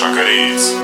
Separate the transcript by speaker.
Speaker 1: Chacareis.